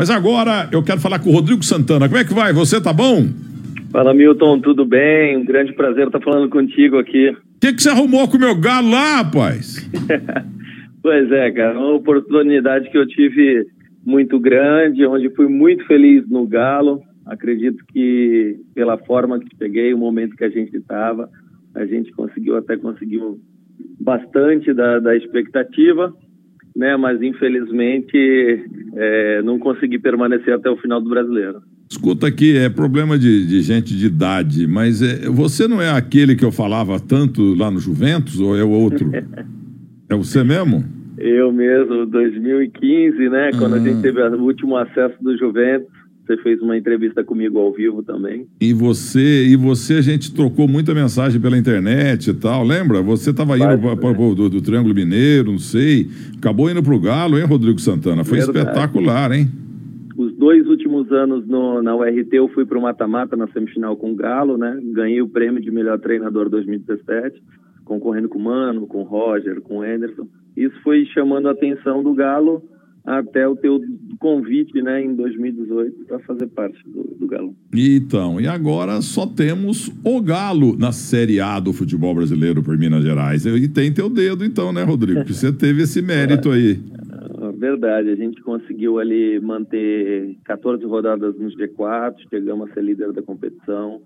Mas agora eu quero falar com o Rodrigo Santana. Como é que vai? Você tá bom? Fala, Milton, tudo bem? Um grande prazer estar falando contigo aqui. O que, que você arrumou com o meu galo lá, rapaz? pois é, cara, uma oportunidade que eu tive muito grande, onde fui muito feliz no galo. Acredito que pela forma que peguei, o momento que a gente estava, a gente conseguiu até conseguiu bastante da, da expectativa, né? Mas infelizmente é, não consegui permanecer até o final do brasileiro. Escuta aqui, é problema de, de gente de idade, mas é, você não é aquele que eu falava tanto lá no Juventus ou é o outro? é você mesmo? Eu mesmo, 2015, né? Quando a gente ah. teve o último acesso do Juventus. Você fez uma entrevista comigo ao vivo também. E você, e você a gente trocou muita mensagem pela internet e tal, lembra? Você estava indo para né? do, do, Triângulo Mineiro, não sei. Acabou indo para o Galo, hein, Rodrigo Santana? Foi Verdade. espetacular, hein? Os dois últimos anos no, na URT eu fui para o mata-mata na semifinal com o Galo, né? Ganhei o prêmio de melhor treinador 2017, concorrendo com o Mano, com o Roger, com o Anderson. Isso foi chamando a atenção do Galo até o teu convite né, em 2018 para fazer parte do, do, Galo. Então, e agora só temos o Galo na Série A do futebol brasileiro por Minas Gerais. E tem teu dedo então, né, Rodrigo? Porque você teve esse mérito aí. É verdade, a gente conseguiu ali manter 14 rodadas nos G4, chegamos a ser líder da competição.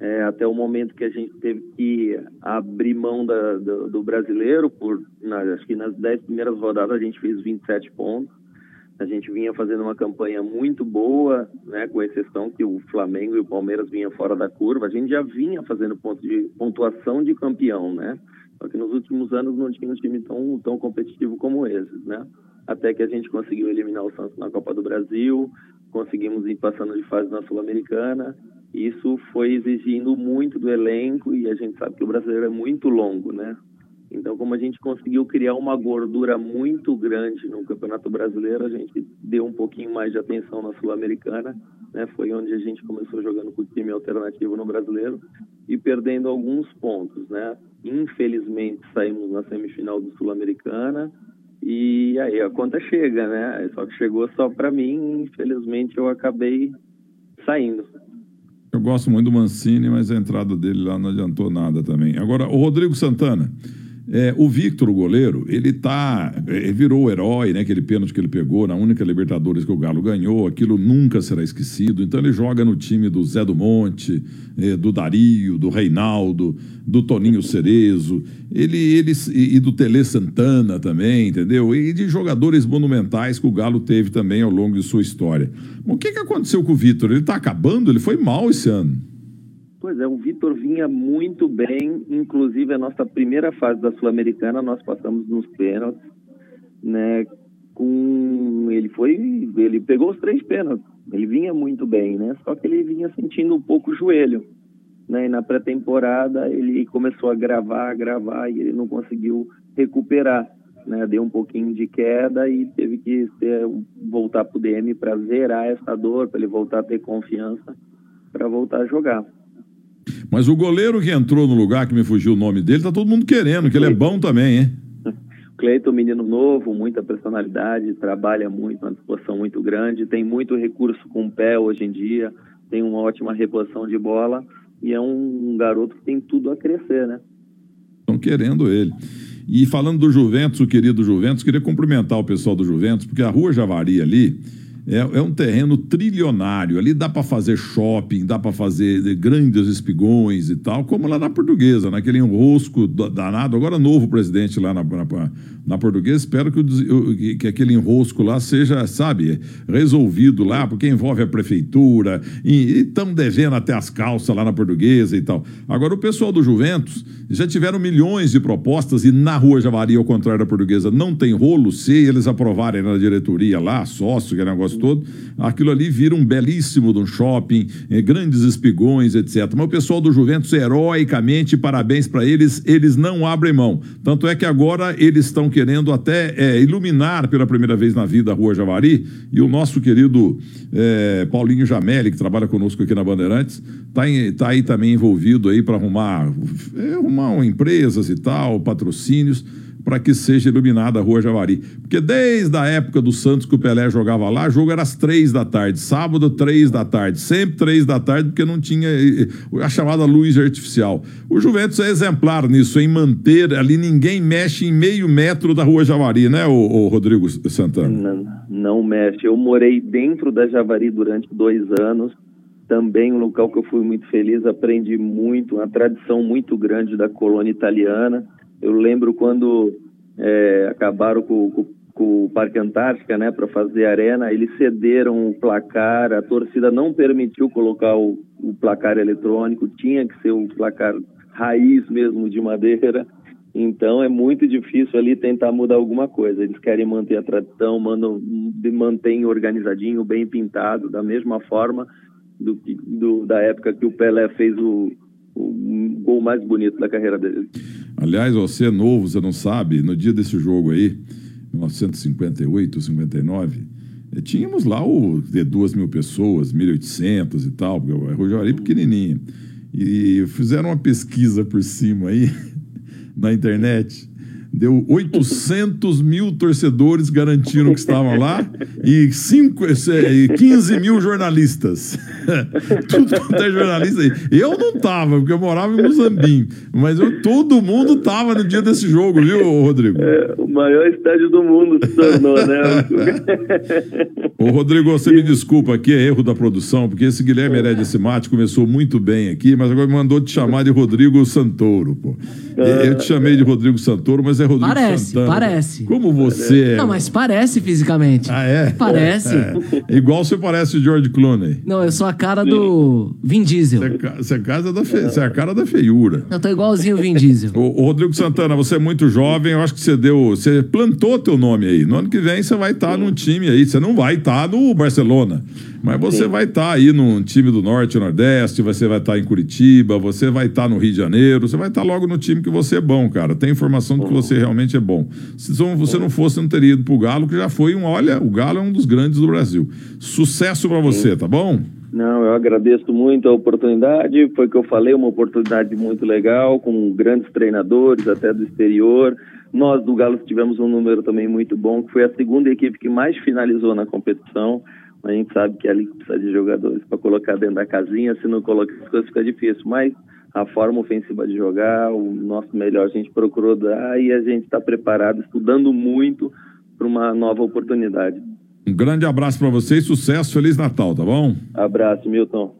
É, até o momento que a gente teve que abrir mão da, do, do, brasileiro, por, na, acho que nas 10 primeiras rodadas a gente fez 27 pontos. A gente vinha fazendo uma campanha muito boa, né, com exceção que o Flamengo e o Palmeiras vinham fora da curva. A gente já vinha fazendo ponto de pontuação de campeão, né? Só que nos últimos anos não tinha um time tão, tão competitivo como esses, né? Até que a gente conseguiu eliminar o Santos na Copa do Brasil, conseguimos ir passando de fase na Sul-Americana. Isso foi exigindo muito do elenco e a gente sabe que o brasileiro é muito longo, né? Então, como a gente conseguiu criar uma gordura muito grande no Campeonato Brasileiro, a gente deu um pouquinho mais de atenção na Sul-Americana, né? Foi onde a gente começou jogando com o time alternativo no Brasileiro e perdendo alguns pontos, né? Infelizmente, saímos na semifinal do Sul-Americana e aí a conta chega, né? Só que chegou só para mim, infelizmente eu acabei saindo. Eu gosto muito do Mancini, mas a entrada dele lá não adiantou nada também. Agora, o Rodrigo Santana, é, o Victor, o goleiro, ele tá. Ele virou o herói, né? Aquele pênalti que ele pegou na única Libertadores que o Galo ganhou, aquilo nunca será esquecido. Então ele joga no time do Zé do Monte, é, do Dario, do Reinaldo, do Toninho Cerezo, ele, ele, e do Tele Santana também, entendeu? E de jogadores monumentais que o Galo teve também ao longo de sua história. o que, que aconteceu com o Victor? Ele está acabando? Ele foi mal esse ano. É, o Vitor vinha muito bem, inclusive a nossa primeira fase da Sul-Americana nós passamos nos pênaltis, né? Com ele foi, ele pegou os três pênaltis. Ele vinha muito bem, né? Só que ele vinha sentindo um pouco o joelho, né? E na pré-temporada ele começou a gravar, gravar e ele não conseguiu recuperar, né? Deu um pouquinho de queda e teve que ter, voltar pro DM para zerar essa dor, para ele voltar a ter confiança para voltar a jogar. Mas o goleiro que entrou no lugar, que me fugiu o nome dele, tá todo mundo querendo, que ele é bom também, hein? Cleiton, menino novo, muita personalidade, trabalha muito, uma disposição muito grande, tem muito recurso com o pé hoje em dia, tem uma ótima reposição de bola e é um garoto que tem tudo a crescer, né? Estão querendo ele. E falando do Juventus, o querido Juventus, queria cumprimentar o pessoal do Juventus, porque a Rua Javari ali, é, é um terreno trilionário. Ali dá para fazer shopping, dá para fazer grandes espigões e tal, como lá na portuguesa, naquele enrosco danado. Agora, novo presidente lá na, na, na portuguesa, espero que, o, que aquele enrosco lá seja, sabe, resolvido lá, porque envolve a prefeitura e estão devendo até as calças lá na portuguesa e tal. Agora, o pessoal do Juventus já tiveram milhões de propostas e na Rua Javari, ao contrário da portuguesa, não tem rolo. Se eles aprovarem na diretoria lá, sócio, que é negócio todo, aquilo ali vira um belíssimo de um shopping, eh, grandes espigões, etc. Mas o pessoal do Juventus, heroicamente, parabéns para eles, eles não abrem mão. Tanto é que agora eles estão querendo até é, iluminar pela primeira vez na vida a Rua Javari, e o nosso querido é, Paulinho Jamelli, que trabalha conosco aqui na Bandeirantes, está tá aí também envolvido aí para arrumar, é, arrumar empresas e tal, patrocínios para que seja iluminada a Rua Javari. Porque desde a época do Santos que o Pelé jogava lá, o jogo era às três da tarde, sábado, três da tarde, sempre três da tarde, porque não tinha a chamada luz artificial. O Juventus é exemplar nisso, em manter ali, ninguém mexe em meio metro da Rua Javari, né, o, Rodrigo Santana? Não, não mexe. Eu morei dentro da Javari durante dois anos também um local que eu fui muito feliz, aprendi muito, uma tradição muito grande da colônia italiana. Eu lembro quando é, acabaram com, com, com, o Parque Antártica, né, para fazer arena, eles cederam o placar, a torcida não permitiu colocar o, o placar eletrônico, tinha que ser o placar raiz mesmo de madeira. Então é muito difícil ali tentar mudar alguma coisa. Eles querem manter a tradição, mandam, mantém organizadinho, bem pintado, da mesma forma do, do, da época que o Pelé fez o, o gol mais bonito da carreira dele. Aliás, você é novo, você não sabe, no dia desse jogo aí, 1958, 59, eh, tínhamos lá o de duas mil pessoas, 1.800 e tal, porque o Rogério pequenininho. E fizeram uma pesquisa por cima aí, na internet, deu 800 mil torcedores garantiram que estavam lá e, cinco, 15 mil jornalistas. Tudo quanto é jornalista aí. Eu não tava, porque eu morava em Muzambim, mas eu, todo mundo tava no dia desse jogo, viu, Rodrigo? É, o maior estádio do mundo se tornou, né? Ô, Rodrigo, você me desculpa aqui, é erro da produção, porque esse Guilherme Heredia Mate começou muito bem aqui, mas agora me mandou te chamar de Rodrigo Santoro, pô. Eu te chamei de Rodrigo Santoro, mas é Rodrigo parece, Santana. Parece, Como você é. Não, mas parece fisicamente. Ah, é? Parece. É. Igual você parece o George Clooney. Não, eu sou a cara do Vin Diesel. Você é, casa da fe... é a cara da feiura. Eu tô igualzinho o Vin Diesel. o, o Rodrigo Santana, você é muito jovem, eu acho que você deu. Você plantou teu nome aí. No ano que vem você vai estar tá num time aí. Você não vai estar tá no Barcelona. Mas você Sim. vai estar tá aí num time do Norte e Nordeste, você vai estar tá em Curitiba, você vai estar no Rio de Janeiro, você vai estar logo no time que você é bom, cara. Tem informação de que você realmente é bom. Se você não fosse, não teria ido pro Galo, que já foi um, olha, o Galo é um dos grandes do Brasil. Sucesso para você, tá bom? Não, eu agradeço muito a oportunidade. Foi o que eu falei, uma oportunidade muito legal, com grandes treinadores, até do exterior. Nós do Galo tivemos um número também muito bom, que foi a segunda equipe que mais finalizou na competição. A gente sabe que ali precisa de jogadores para colocar dentro da casinha, se não colocar as coisas fica difícil, mas a forma ofensiva de jogar, o nosso melhor a gente procurou dar e a gente está preparado, estudando muito para uma nova oportunidade. Um grande abraço para vocês, sucesso, Feliz Natal, tá bom? Abraço, Milton.